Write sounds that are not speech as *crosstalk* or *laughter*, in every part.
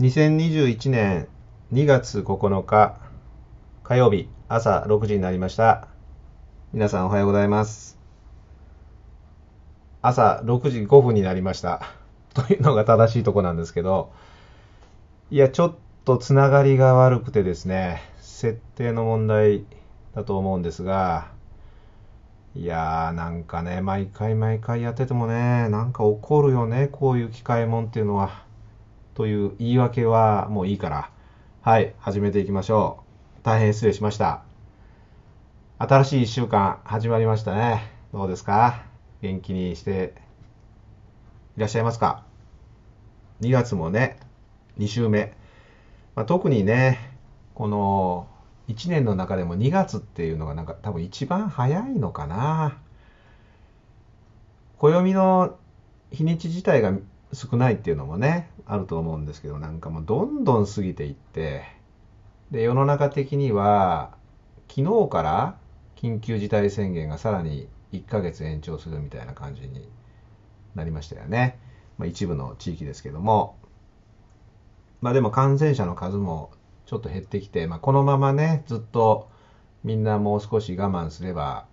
2021年2月9日火曜日朝6時になりました。皆さんおはようございます。朝6時5分になりました。*laughs* というのが正しいとこなんですけど、いや、ちょっとつながりが悪くてですね、設定の問題だと思うんですが、いやーなんかね、毎回毎回やっててもね、なんか怒るよね、こういう機械もんっていうのは。という言い訳はもういいから、はい、始めていきましょう。大変失礼しました。新しい1週間始まりましたね。どうですか？元気にしていらっしゃいますか ?2 月もね、2週目。まあ、特にね、この1年の中でも2月っていうのがなんか多分一番早いのかな。暦の日にち自体が少ないっていうのもね、あると思うんですけど、なんかもうどんどん過ぎていって、で、世の中的には、昨日から緊急事態宣言がさらに1ヶ月延長するみたいな感じになりましたよね。まあ、一部の地域ですけども。まあでも感染者の数もちょっと減ってきて、まあ、このままね、ずっとみんなもう少し我慢すれば、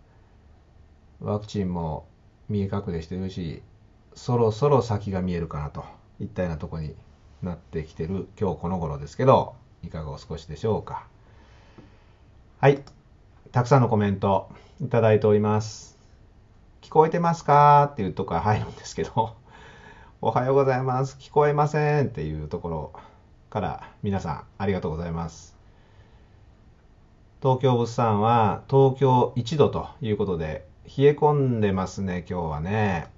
ワクチンも見え隠れしてるし、そろそろ先が見えるかなといったようなとこになってきてる今日この頃ですけど、いかがお過ごしでしょうか。はい。たくさんのコメントいただいております。聞こえてますか？っていうところから入るんですけど、おはようございます。聞こえませんっていうところから皆さんありがとうございます。東京物産は東京1度ということで、冷え込んでますね、今日はね。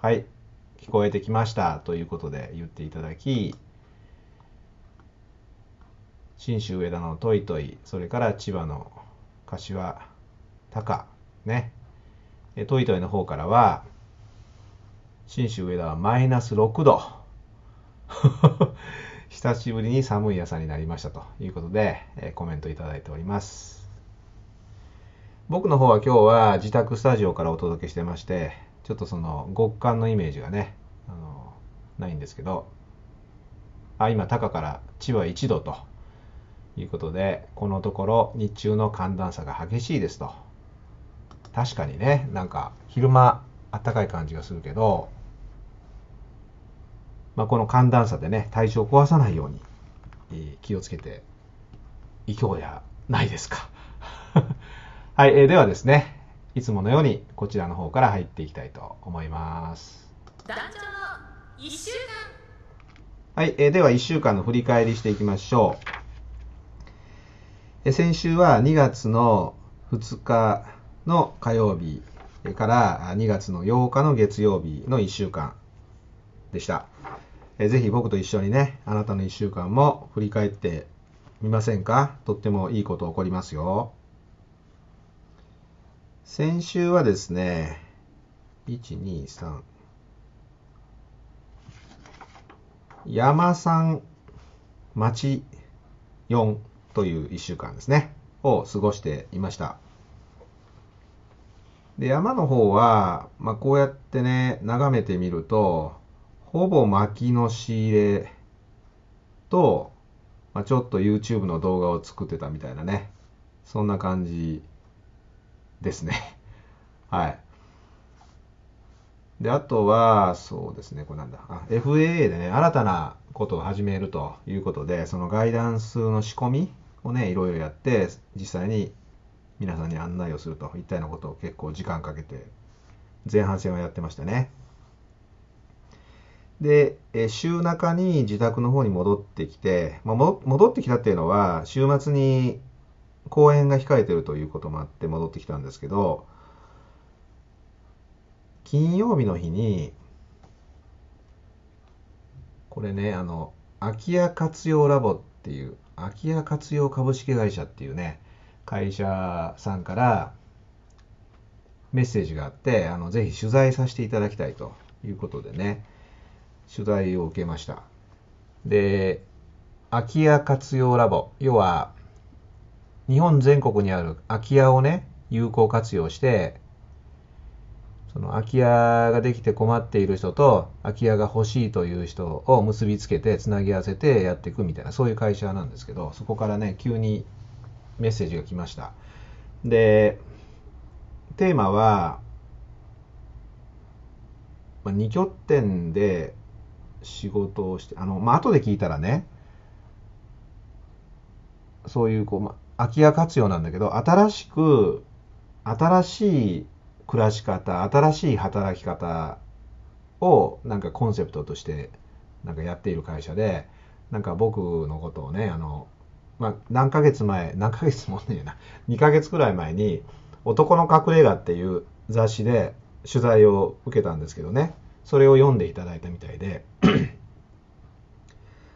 はい、聞こえてきましたということで言っていただき、信州上田のトイトイ、それから千葉の柏高、ね。トイトイの方からは、信州上田はマイナス6度。*laughs* 久しぶりに寒い朝になりましたということで、えコメントいただいております。僕の方は今日は自宅スタジオからお届けしてまして、ちょっとその極寒のイメージがね、あのないんですけど、あ、今、高から千葉1度ということで、このところ日中の寒暖差が激しいですと。確かにね、なんか昼間暖かい感じがするけど、まあ、この寒暖差でね、体調を壊さないように、えー気をつけていこうやないですか。*laughs* はい、えーではですね、いつものようにこちらの方から入っていきたいと思います。団長の一週はい、えーでは1週間の振り返りしていきましょう。えー先週は2月の2日の火曜日えーからあ2月の8日の月曜日の1週間でした。えーぜひ僕と一緒にね、あなたの1週間も振り返ってみませんか？とってもいいこと起こりますよ。先週はですね、1、2、3、山山町4という1週間ですね、を過ごしていました。で、山の方は、まあ、こうやってね、眺めてみると、ほぼ薪の仕入れと、まあ、ちょっと YouTube の動画を作ってたみたいなね、そんな感じですね。*laughs* はい。で、あとは、そうですね、これなんだ。FAA でね、新たなことを始めるということで、そのガイダンスの仕込みをね、いろいろやって、実際に皆さんに案内をするといったようなことを結構時間かけて、前半戦はやってましたね。で、え週中に自宅の方に戻ってきて、まあ、戻ってきたっていうのは、週末に公演が控えてるということもあって戻ってきたんですけど、金曜日の日に、これね、あの、空き家活用ラボっていう、空き家活用株式会社っていうね、会社さんからメッセージがあって、あの、ぜひ取材させていただきたいということでね、取材を受けました。で、空き家活用ラボ、要は、日本全国にある空き家をね、有効活用して、その空き家ができて困っている人と空き家が欲しいという人を結びつけてつなぎ合わせてやっていくみたいなそういう会社なんですけどそこからね急にメッセージが来ました。でテーマは、まあ、2拠点で仕事をしてあのまあ後で聞いたらねそういうこう、まあ、空き家活用なんだけど新しく新しい暮らし方新しい働き方をなんかコンセプトとしてなんかやっている会社でなんか僕のことをねあの、まあ、何ヶ月前何ヶ月もねえな2ヶ月くらい前に「男の隠れ家」っていう雑誌で取材を受けたんですけどねそれを読んでいただいたみたいで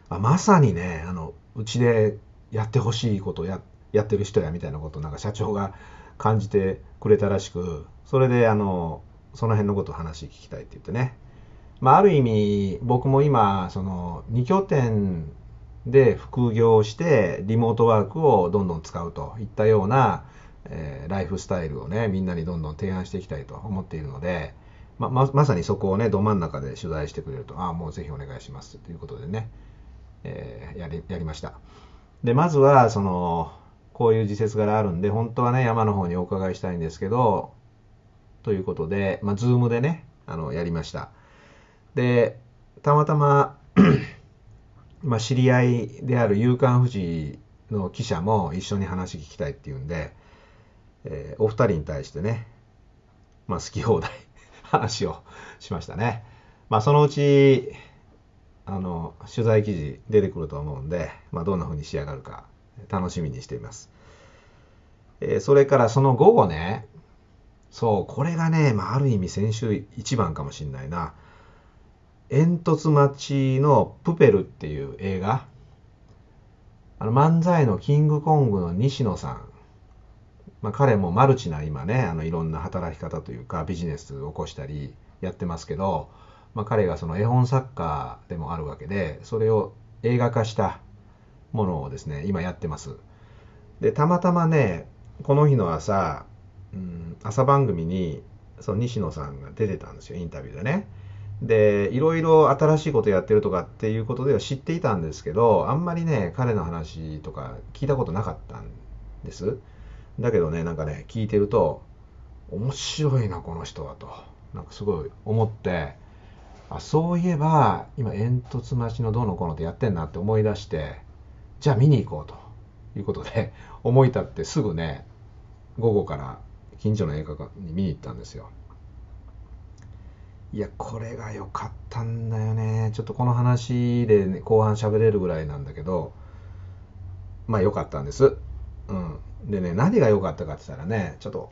あまさにねあのうちでやってほしいことをやっやってる人やみたいなことをなんか社長が感じてくれたらしくそれであのその辺のことを話聞きたいって言ってね、まあ、ある意味僕も今その2拠点で副業してリモートワークをどんどん使うといったような、え、ライフスタイルをねみんなにどんどん提案していきたいと思っているので、まままさにそこをねど真ん中で取材してくれるとああもうぜひお願いしますということでね、えー、やりやりました。でまずはそのこういう時節柄あるんで、本当はね、山の方にお伺いしたいんですけど、ということで、まあ、ズームでね、あの、やりました。で、たまたま *coughs* まあ、知り合いである夕刊富士の記者も一緒に話聞きたいっていうんで、えー、お二人に対してね、まあ、好き放題 *laughs* 話をしましたね。まあ、そのうち、あの、取材記事出てくると思うんで、まあ、どんな風に仕上がるか楽しみにしています。えー、それからその午後ね、そう、これがね、まあ、ある意味先週一番かもしんないな。煙突町のプペルっていう映画。あの漫才のキングコングの西野さん。まあ、彼もマルチな今ね、あのいろんな働き方というかビジネスを起こしたりやってますけど、まあ、彼がその絵本作家でもあるわけで、それを映画化したものをですね、今やってます。で、たまたまね、この日の朝、うん、朝番組に、その西野さんが出てたんですよ、インタビューでね。で、いろいろ新しいことやってるとかっていうことでは知っていたんですけど、あんまりね、彼の話とか聞いたことなかったんです。だけどね、なんかね、聞いてると、面白いな、この人はと。なんかすごい思って、あそういえば、今、煙突町のどうのこうのってやってんなって思い出して、じゃあ見に行こうということで、*laughs* 思い立ってすぐね、午後から近所の映画館に見に行ったんですよ。いや、これが良かったんだよね。ちょっとこの話で、ね、後半喋れるぐらいなんだけど、まあ良かったんです。うん。でね、何が良かったかって言ったらね、ちょっと、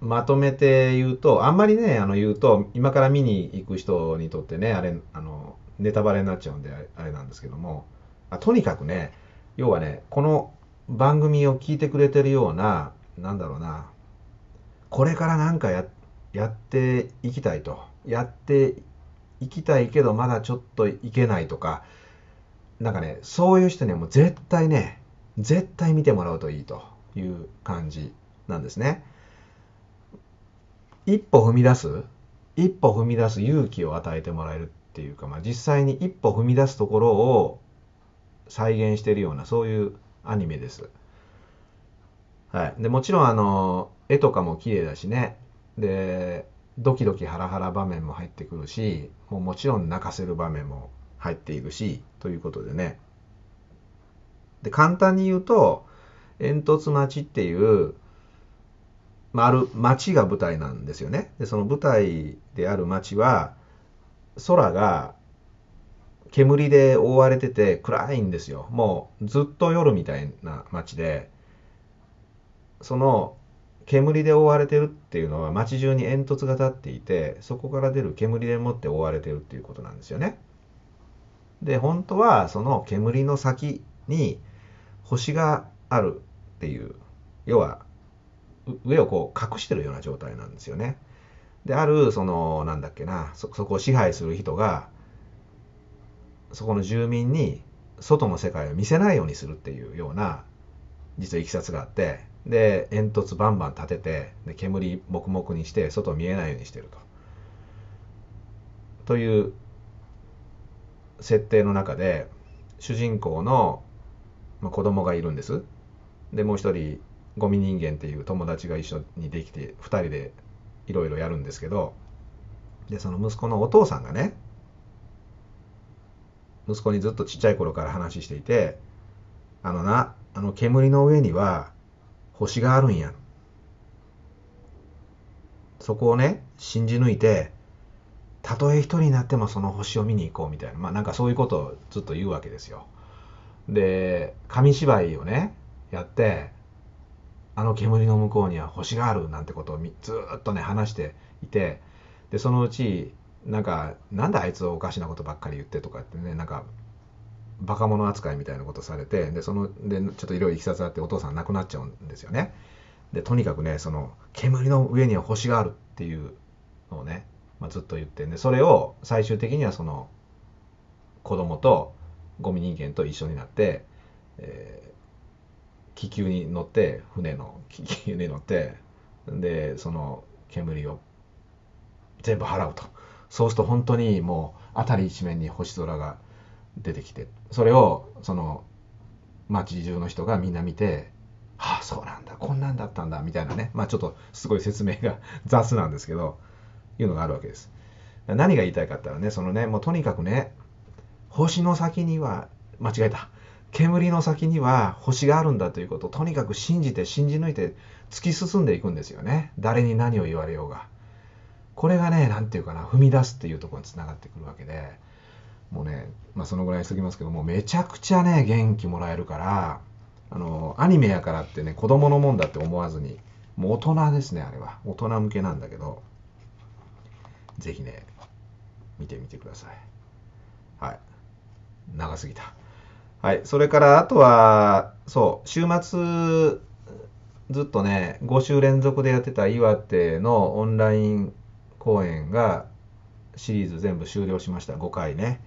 まとめて言うと、あんまりね、あの言うと、今から見に行く人にとってね、あれ、あの、ネタバレになっちゃうんで、あれなんですけども、とにかくね、要はね、この番組を聞いてくれてるような、なんだろうな、これからなんかややっていきたいと。やっていきたいけど、まだちょっといけないとか、なんかね、そういう人にはもう絶対ね、絶対見てもらうといいという感じなんですね。一歩踏み出す一歩踏み出す勇気を与えてもらえるっていうか、まあ、実際に一歩踏み出すところを再現しているようなそういうアニメです。はい、でもちろんあの絵とかも綺麗だしね。でドキドキハラハラ場面も入ってくるしもうもちろん泣かせる場面も入っているしということでね。で簡単に言うと煙突町っていう、まあ、ある町が舞台なんですよね。でその舞台である町は空が煙で覆われてて暗いんですよ。もうずっと夜みたいな街で、その煙で覆われてるっていうのは街中に煙突が立っていて、そこから出る煙でもって覆われてるっていうことなんですよね。で、本当はその煙の先に星があるっていう、要は上をこう隠してるような状態なんですよね。で、ある、その、なんだっけな、そ、そこを支配する人が、そこの住民に外の世界を見せないようにするっていうような実はいきさつがあってで煙突バンバン立ててで煙黙々にして外見えないようにしてると。という設定の中で主人公の、子供がいるんですでもう一人ゴミ人間っていう友達が一緒にできて2人でいろいろやるんですけどでその息子のお父さんがね息子にずっとちっちゃい頃から話していてあのなあの煙の上には星があるんや。そこをね信じ抜いてたとえ一人になってもその星を見に行こうみたいな、まあなんかそういうことをずっと言うわけですよ。で、紙芝居をね、やって、あの煙の向こうには星があるなんてことをずっとね、話していて、で、そのうち、なんか、なんであいつおかしなことばっかり言ってとかってね、なんか、バカ者扱いみたいなことされて、で、その、で、ちょっといろいろいきさつあってお父さん亡くなっちゃうんですよね。で、とにかくね、その、煙の上には星があるっていうのをね、まあ、ずっと言ってんでそれを最終的にはその子供とゴミ人間と一緒になって、えー、気球に乗って船の気球に乗ってでその煙を全部払うとそうすると本当にもう辺り一面に星空が出てきてそれをその街中の人がみんな見てはあそうなんだこんなんだったんだみたいなねまあちょっとすごい説明が *laughs* 雑なんですけどいうのがあるわけです。何が言いたいかったらね、そのね、もうとにかくね、星の先には、間違えた。煙の先には星があるんだということをとにかく信じて信じ抜いて突き進んでいくんですよね。誰に何を言われようが。これがね、何て言うかな、踏み出すっていうところにつながってくるわけで、もうね、まあそのぐらいにしときますけども、めちゃくちゃね、元気もらえるから、あの、アニメやからってね、子供のもんだって思わずに、もう大人ですね、あれは。大人向けなんだけど、ぜひね、見てみてください。はい。長すぎた。はい。それから、あとは、そう、週末、ずっとね、5週連続でやってた岩手のオンライン公演が、シリーズ全部終了しました。5回ね。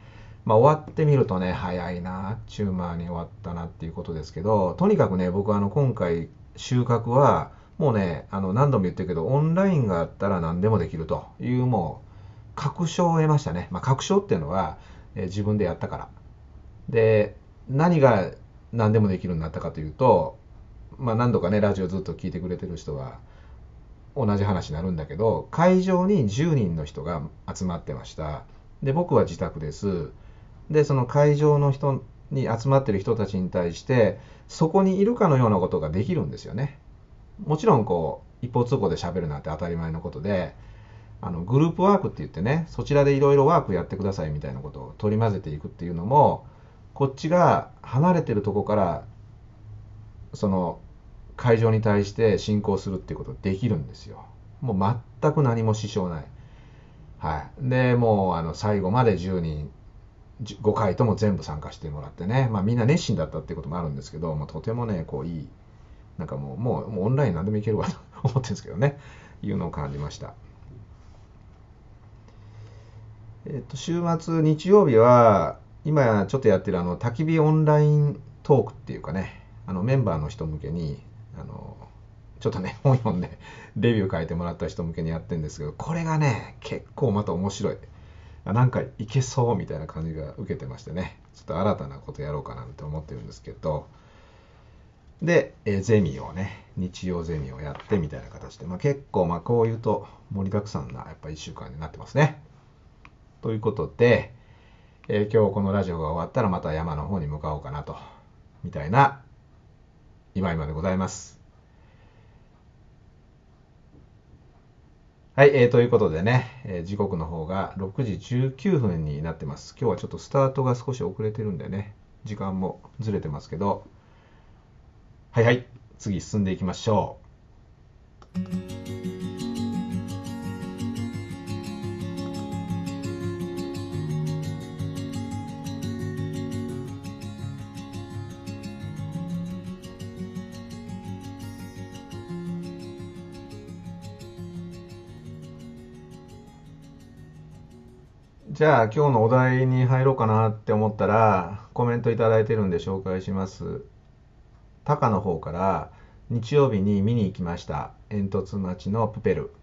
まあ、終わってみるとね、早いな、チューマーに終わったなっていうことですけど、とにかくね、僕あの、今回、収穫は、もうね、あの、何度も言ってるけど、オンラインがあったら何でもできるという、もう、確証を得ましたね。まあ、確証っていうのは、えー、自分でやったから。で、何が何でもできるようになったかというと、まあ、何度かね、ラジオずっと聞いてくれてる人は、同じ話になるんだけど、会場に10人の人が集まってました。で、僕は自宅です。で、その会場の人に集まってる人たちに対して、そこにいるかのようなことができるんですよね。もちろんこう一方通行で喋るなんて当たり前のことであのグループワークって言ってねそちらでいろいろワークやってくださいみたいなことを取り混ぜていくっていうのもこっちが離れてるとこからその会場に対して進行するっていうことできるんですよ。もう全く何も支障ない。はい。でもうあの最後まで10人5回とも全部参加してもらってね、まあ、みんな熱心だったっていうこともあるんですけど、まあ、とてもねこういいなんかもう、もう、もうオンライン何でもいけるわと思ってるんですけどね、*laughs* いうのを感じました。えっと、週末、日曜日は、今ちょっとやってるあの、焚き火オンライントークっていうかね、あの、メンバーの人向けに、あの、ちょっとね、*laughs* 本読んで、レビュー書いてもらった人向けにやってるんですけど、これがね、結構また面白い。なんかいけそうみたいな感じが受けてましてね、ちょっと新たなことやろうかなって思ってるんですけど、で、えゼミをね、日曜ゼミをやってみたいな形で、まあ、結構、まあ、こう言うと盛りだくさんな、やっぱ1週間になってますね。ということで、えー、今日このラジオが終わったらまた山の方に向かおうかなと、みたいな、今今でございます。はい、えー、ということでね、えー、時刻の方が6時19分になってます。今日はちょっとスタートが少し遅れてるんでね、時間もずれてますけど、はいはい、次進んでいきましょう。じゃあ今日のお題に入ろうかなって思ったらコメントいただいてるんで紹介します。タカの方から日曜日に見に行きました。煙突町のプペル。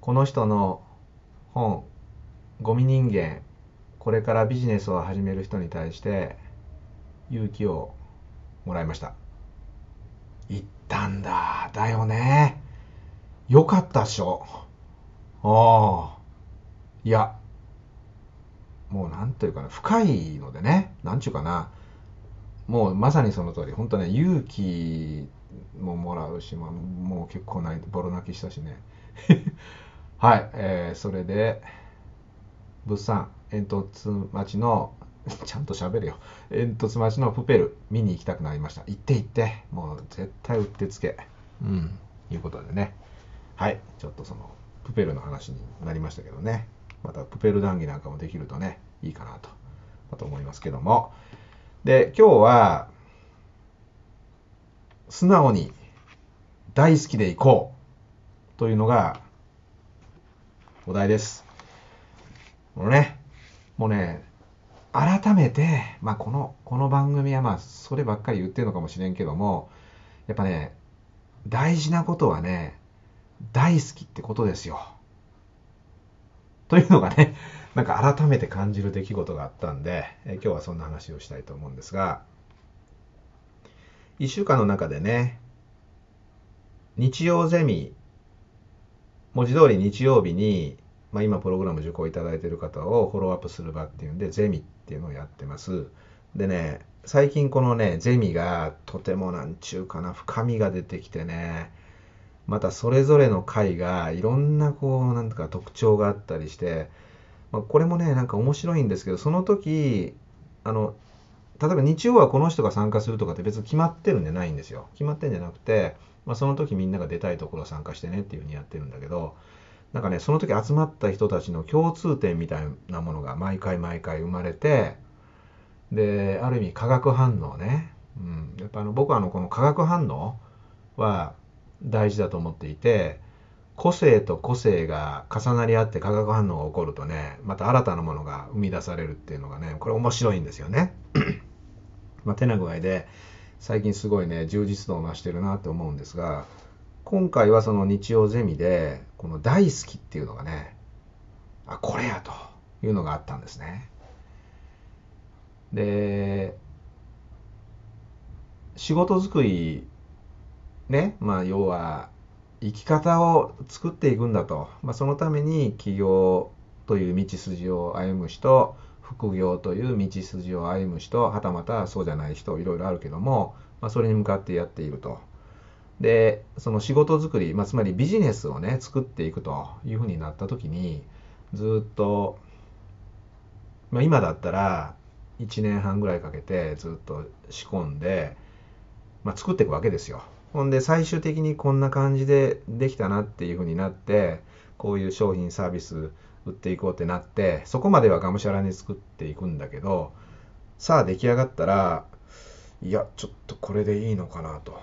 この人の本「ゴミ人間。これからビジネスを始める人に対して勇気をもらいました。行ったんだ。だよね。よかったっしょ。ああ。いやもうなんというかな深いのでねなんちゅうかなもうまさにその通り本当ね勇気ももらうし、まあ、もう結構ないボロ泣きしたしね。*laughs* はい、えー、それで物産煙突町のちゃんと喋るよ。煙突町のプペル見に行きたくなりました。行って行ってもう絶対うってつけ。うんいうことでね。はいちょっとそのプペルの話になりましたけどね。またプペル談義なんかもできるとねいいかなとと思いますけども。で今日は素直に大好きでいこうというのがお題です。もうねもうね改めて、まあ、このこの番組はまあそればっかり言ってるのかもしれんけどもやっぱね大事なことはね大好きってことですよ。というのがね *laughs* なんか改めて感じる出来事があったんで、え今日はそんな話をしたいと思うんですが1週間の中でね日曜ゼミ文字通り日曜日に、まあ、今プログラム受講いただいている方をフォローアップする場っていうんでゼミっていうのをやってます。でね最近このねゼミがとてもなんちゅうかな深みが出てきてねまたそれぞれの回がいろんなこうなんとか特徴があったりしてまあ、これもねなんか面白いんですけどその時あの例えば日曜はこの人が参加するとかって別に決まってるんじゃないんですよ。決まってるんじゃなくて、まあ、その時みんなが出たいところ参加してねっていうふうにやってるんだけどなんかねその時集まった人たちの共通点みたいなものが毎回毎回生まれてである意味化学反応ね、うん、やっぱあの僕はあのこの化学反応は大事だと思っていて個性と個性が重なり合って化学反応が起こるとねまた新たなものが生み出されるっていうのがねこれ面白いんですよね。*clears throat* まあ、手な具合で最近すごいね充実度を増してるなって思うんですが今回はその日曜ゼミでこの大好きっていうのがねあこれやというのがあったんですね。で仕事作りねまあ要は生き方を作っていくんだと、まあ、そのために起業という道筋を歩む人副業という道筋を歩む人はたまたそうじゃない人いろいろあるけども、まあ、それに向かってやっていると。でその仕事作り、まあ、つまりビジネスをね作っていくというふうになった時にずっと、まあ、今だったら1年半ぐらいかけてずっと仕込んで、まあ、作っていくわけですよ。ほんで最終的にこんな感じでできたなっていうふうになってこういう商品サービス売っていこうってなってそこまではがむしゃらに作っていくんだけどさあ出来上がったらいやちょっとこれでいいのかなと。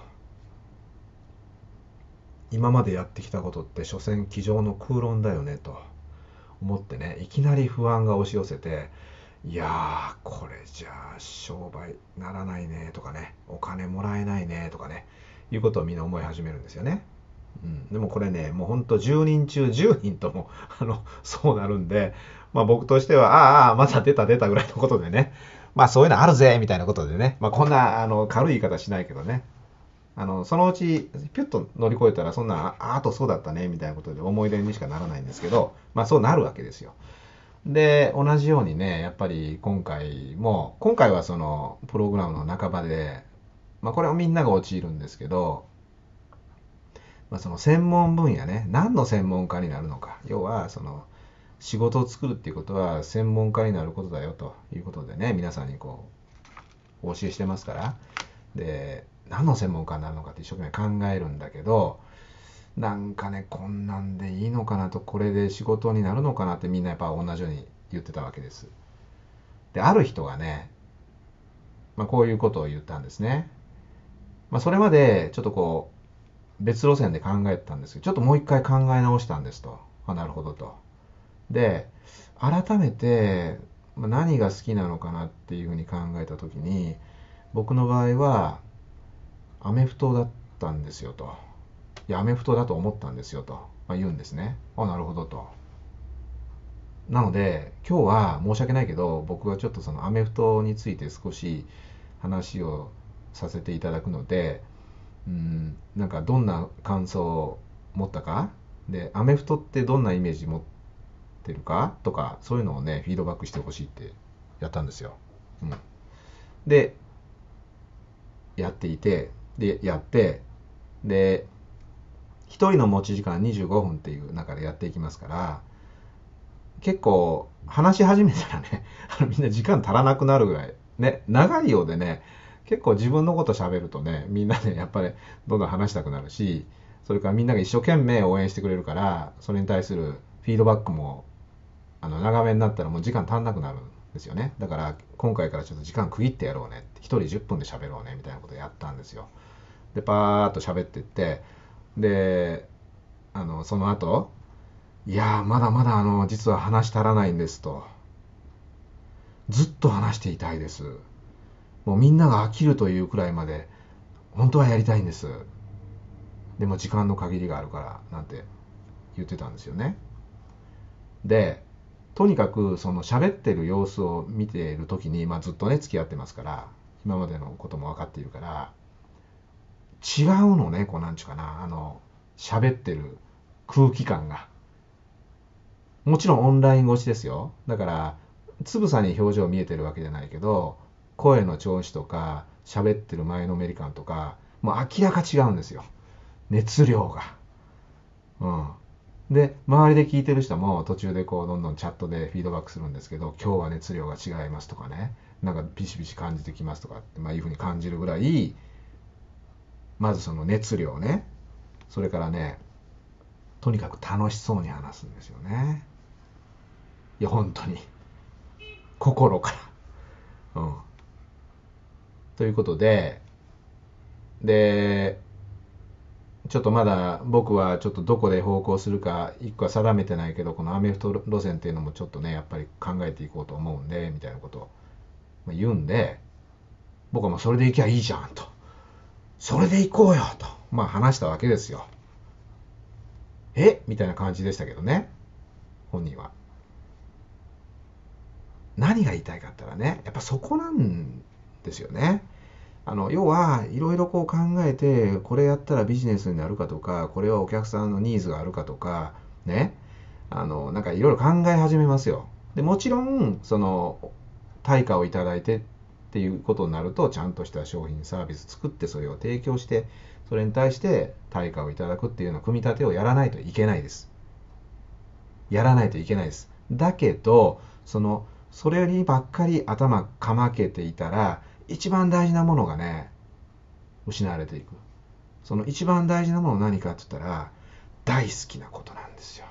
今までやってきたことって所詮机上の空論だよねと。思ってねいきなり不安が押し寄せていやーこれじゃあ商売ならないねとかねお金もらえないねとかねいうことをみんな思い始めるんですよね。うん、でもこれね、もうほんと10人中10人とも *laughs* あの、そうなるんで、まあ僕としては、ああ、また出た出たぐらいのことでね、まあそういうのあるぜみたいなことでね、まあこんなあの軽い言い方しないけどね、あの、そのうちピュッと乗り越えたらそんな、ああとそうだったねみたいなことで思い出にしかならないんですけど、まあそうなるわけですよ。で、同じようにね、やっぱり今回も、今回はそのプログラムの半ばで、まあ、これはみんなが陥るんですけど、まあ、その専門分野ね何の専門家になるのか要はその仕事を作るっていうことは専門家になることだよということでね皆さんにこうお教えしてますからで何の専門家になるのかって一生懸命考えるんだけどなんかねこんなんでいいのかなとこれで仕事になるのかなってみんなやっぱ同じように言ってたわけです。である人がね、まあ、こういうことを言ったんですね。まあ、それまでちょっとこう別路線で考えてたんですけどちょっともう一回考え直したんですとあなるほどとで改めて何が好きなのかなっていうふうに考えた時に僕の場合はアメフトだったんですよと。いや、アメフトだと思ったんですよと、まあ、言うんですね。あ、なるほどと。なので、今日は申し訳ないけど、僕はちょっとそのアメフトについて少し話をさせていただくので、うん、なんかどんな感想を持ったか、で、アメフトってどんなイメージ持ってるか？とか、そういうのをね、フィードバックしてほしいってやったんですよ。うん、で、やっていて、で、やって、で、1人の持ち時間25分っていう中でやっていきますから、結構話し始めたらね、みんな時間足らなくなるぐらい、ね、長いようでね、結構自分のこと喋るとね、みんなね、*laughs* やっぱりどんどん話したくなるし、それからみんなが一生懸命応援してくれるから、それに対するフィードバックも、あの、長めになったらもう時間足んなくなるんですよね。だから、今回からちょっと時間区切ってやろうねって、1人10分で喋ろうねみたいなことをやったんですよ。で、パーッと喋ってって、で、あの、その後、いやまだまだあの、実は話足らないんですと。ずっと話していたいです。もうみんなが飽きるというくらいまで、本当はやりたいんです。でも時間の限りがあるから、なんて言ってたんですよね。で、とにかくその喋ってる様子を見ている時に、まあ、ずっとね付き合ってますから今までのことも分かっているから違うのねこうなんちゅうかなあの喋ってる空気感がもちろんオンライン越しですよだからつぶさに表情見えてるわけじゃないけど声の調子とか喋ってる前のメリカンとかもう明らか違うんですよ。熱量が。うん。で周りで聞いてる人も途中でこうどんどんチャットでフィードバックするんですけど今日は熱量が違いますとかね。なんかビシビシ感じてきますとかって、まあ、いうふうに感じるぐらいまずその熱量ね。それからねとにかく楽しそうに話すんですよね。いや本当に。心から。うん。ということででちょっとまだ僕はちょっとどこで方向するか一個は定めてないけどこのアメフト路線っていうのもちょっとねやっぱり考えていこうと思うんでみたいなことを言うんで僕はもうそれで行きゃいいじゃんと。それで行こうよと。まあ話したわけですよ。え？みたいな感じでしたけどね。本人は。何が言いたいかって言ったらねやっぱそこなんですよね。あの要はいろいろこう考えてこれやったらビジネスになるかとかこれはお客さんのニーズがあるかとかね。あのなんかいろいろ考え始めますよ。でもちろんその対価をいただいてっていうことになるとちゃんとした商品サービス作ってそれを提供してそれに対して対価をいただくっていうような組み立てをやらないといけないです。やらないといけないです。だけどそのそれにばっかり頭かまけていたら一番大事なものがね、失われていく。その一番大事なもの何かって言ったら、大好きなことなんですよ。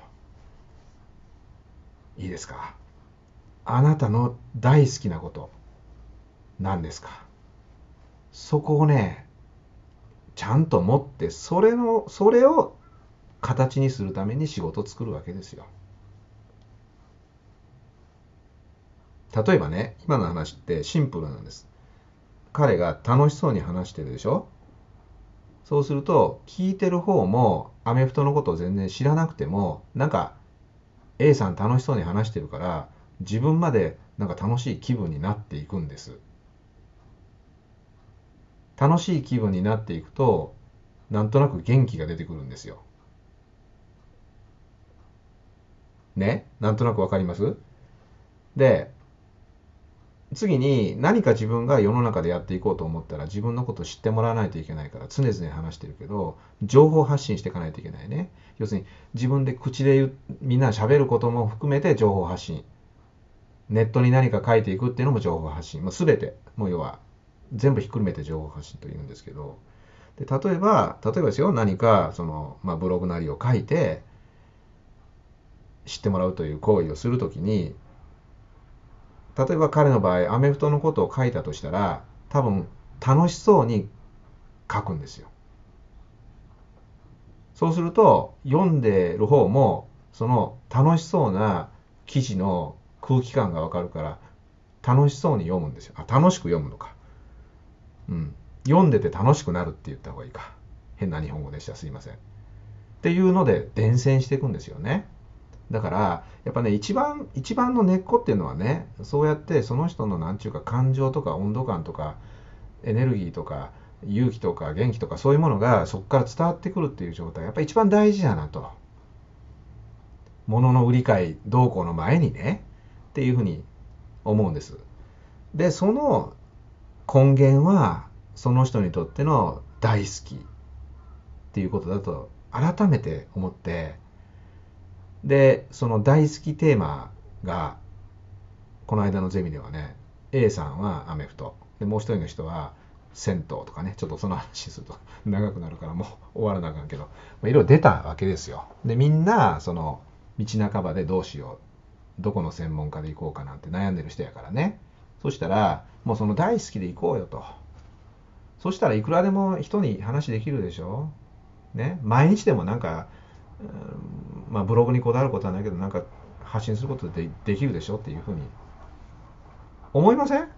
いいですか？あなたの大好きなこと、何ですか？そこをね、ちゃんと持って、それの、それを形にするために仕事を作るわけですよ。例えばね、今の話ってシンプルなんです。彼が楽しそうに話してるでしょ？そうすると、聞いてる方もアメフトのことを全然知らなくても、なんか A さん楽しそうに話してるから、自分までなんか楽しい気分になっていくんです。楽しい気分になっていくと、なんとなく元気が出てくるんですよ。ね？なんとなくわかります？で、次に何か自分が世の中でやっていこうと思ったら自分のことを知ってもらわないといけないから常々話してるけど情報発信していかないといけないね。要するに自分で口で言うみんな喋ることも含めて情報発信。ネットに何か書いていくっていうのも情報発信、まあ、全て。もう要は全部ひっくるめて情報発信というんですけど。で例えば例えばですよ何かその、まあ、ブログなりを書いて知ってもらうという行為をするときに例えば彼の場合、アメフトのことを書いたとしたら、多分楽しそうに書くんですよ。そうすると、読んでる方も、その楽しそうな記事の空気感がわかるから、楽しそうに読むんですよ。あ、楽しく読むのか。うん。読んでて楽しくなるって言った方がいいか。変な日本語でした。すいません。っていうので伝染していくんですよね。だから、やっぱね、一番、一番の根っこっていうのはね、そうやってその人のなんちゅうか感情とか温度感とかエネルギーとか勇気とか元気とかそういうものがそこから伝わってくるっていう状態、やっぱ一番大事だなと。物の売り買い動向の前にね、っていうふうに思うんです。で、その根源は、その人にとっての大好きっていうことだと改めて思って、で、その大好きテーマが、この間のゼミではね、A さんはアメフト、でもう一人の人は銭湯とかね、ちょっとその話すると *laughs* 長くなるからもう終わらなあかんけど、まあ、いろいろ出たわけですよ。で、みんな、その、道半ばでどうしよう、どこの専門家で行こうかなんて悩んでる人やからね。そしたら、もうその大好きで行こうよと。そしたらいくらでも人に話できるでしょね。毎日でもなんか、まあブログにこだわることはないけど、なんか発信することでできるでしょっていうふうに思いません？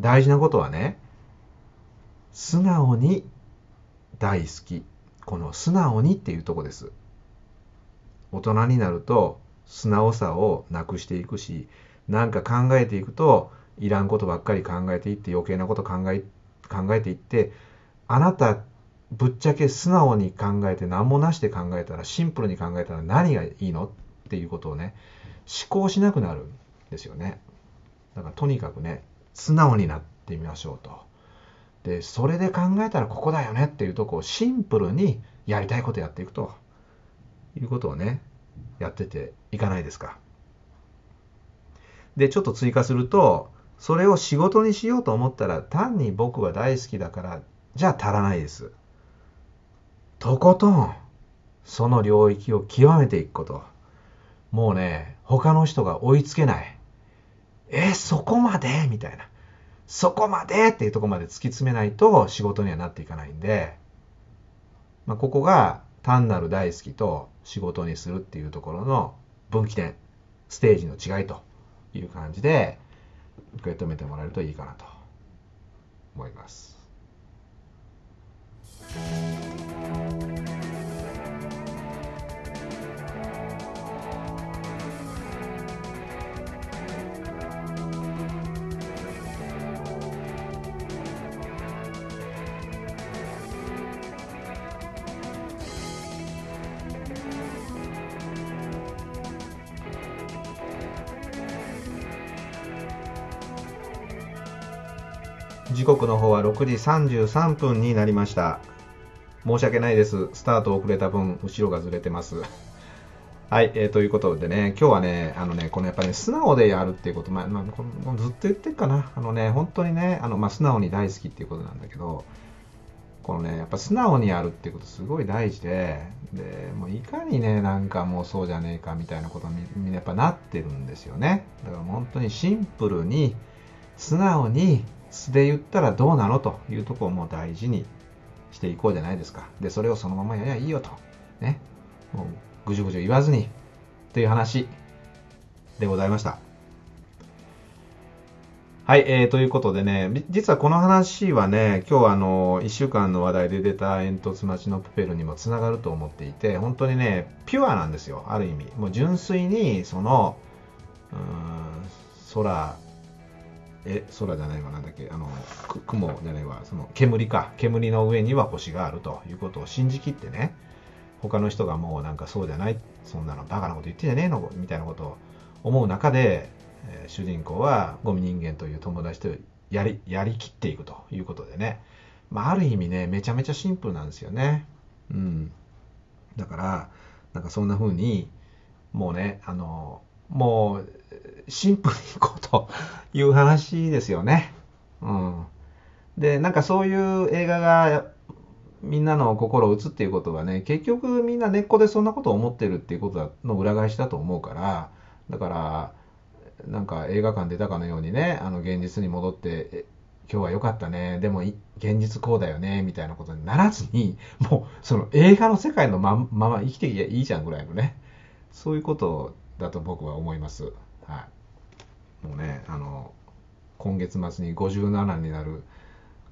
大事なことはね、素直に大好き。この素直にっていうとこです。大人になると素直さをなくしていくし、なんか考えていくといらんことばっかり考えていって余計なこと考え考えていって、あなたぶっちゃけ素直に考えて何もなしで考えたらシンプルに考えたら何がいいのっていうことをね思考しなくなるんですよね。だからとにかくね素直になってみましょうと。でそれで考えたらここだよねっていうとこをシンプルにやりたいことやっていくということをねやってていかないですか。でちょっと追加するとそれを仕事にしようと思ったら単に僕は大好きだからじゃあ足らないです。とことんその領域を極めていくこと。もうね他の人が追いつけない。えそこまで？みたいな。そこまで？っていうとこまで突き詰めないと仕事にはなっていかないんで、まあ、ここが単なる大好きと仕事にするっていうところの分岐点。ステージの違いという感じで受け止めてもらえるといいかなと思います。刻の方は6時33分になりました。申し訳ないです。スタート遅れた分、後ろがずれてます。*laughs* はい、えー、ということでね、今日はね、あのね、このやっぱり、ね、素直でやるっていうこと、まあ、まあ、このずっと言ってるかな。あのね、本当にね、あの、まあ、素直に大好きっていうことなんだけど、このね、やっぱ素直にやるっていうことすごい大事で、で、もういかにね、なんかもうそうじゃねえかみたいなことにみんなやっぱなってるんですよね。だから本当にシンプルに、素直に素で言ったらどうなのというところも大事にしていこうじゃないですか。で、それをそのままやりゃいいよと。ね。もうぐじゅぐじゅ言わずにという話でございました。はい、えー、ということでね、実はこの話はね、今日あの、1週間の話題で出た煙突町のプペルにもつながると思っていて、本当にね、ピュアなんですよ、ある意味。もう純粋に、その、うーん、空、え、空じゃないわ、なんだっけ、あの、雲じゃないわ、その煙か、煙の上には星があるということを信じきってね、他の人がもうなんかそうじゃない、そんなのバカなこと言ってんじゃねえの？みたいなことを思う中で、えー、主人公はゴミ人間という友達とやり、やりきっていくということでね、まあある意味ね、めちゃめちゃシンプルなんですよね。うん。だから、なんかそんな風に、もうね、あの、もう、シンプルにいこうという話ですよね。うん。で、なんかそういう映画がみんなの心を打つっていうことはね、結局みんな根っこでそんなことを思ってるっていうことの裏返しだと思うから、だから、なんか映画館出たかのようにね、あの現実に戻って、今日は良かったね、でも現実こうだよね、みたいなことにならずに、もうその映画の世界のままま生きていけばいいじゃんぐらいのね、そういうことだと僕は思います。はい。もうね、あの、今月末に57になる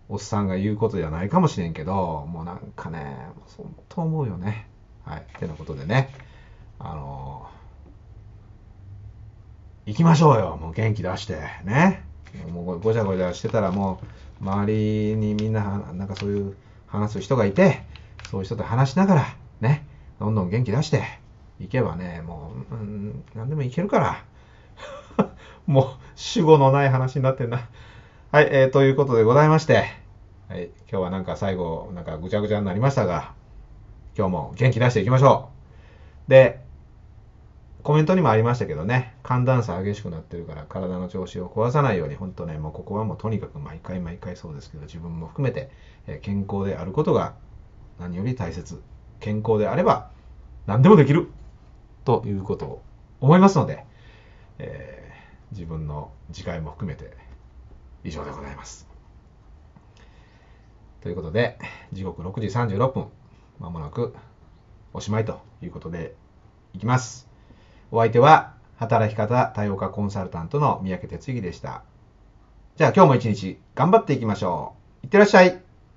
おっさんが言うことじゃないかもしれんけど、もうなんかね、本当思うよね。はい。ってなことでね、あの行きましょうよ。もう元気出して。ね。もうごちゃごちゃしてたらもう、周りにみんな、なんかそういう話す人がいて、そういう人と話しながら、ね、どんどん元気出して、いけばね、もう、うん、何でもいけるから。*laughs* もう、主語のない話になってんな。はい、えー、ということでございまして、はい、今日はなんか最後、なんかぐちゃぐちゃになりましたが、今日も元気出していきましょう。で、コメントにもありましたけどね、寒暖差激しくなってるから体の調子を壊さないように、本当ね、もうここはもうとにかく毎回毎回そうですけど、自分も含めて、え健康であることが何より大切。健康であれば何でもできるということを思いますので、えー、自分の次回も含めて以上でございます。ということで、時刻6時36分、まもなくおしまいということでいきます。お相手は、働き方多様化コンサルタントの三宅哲之でした。じゃあ今日も一日頑張っていきましょう。いってらっしゃい。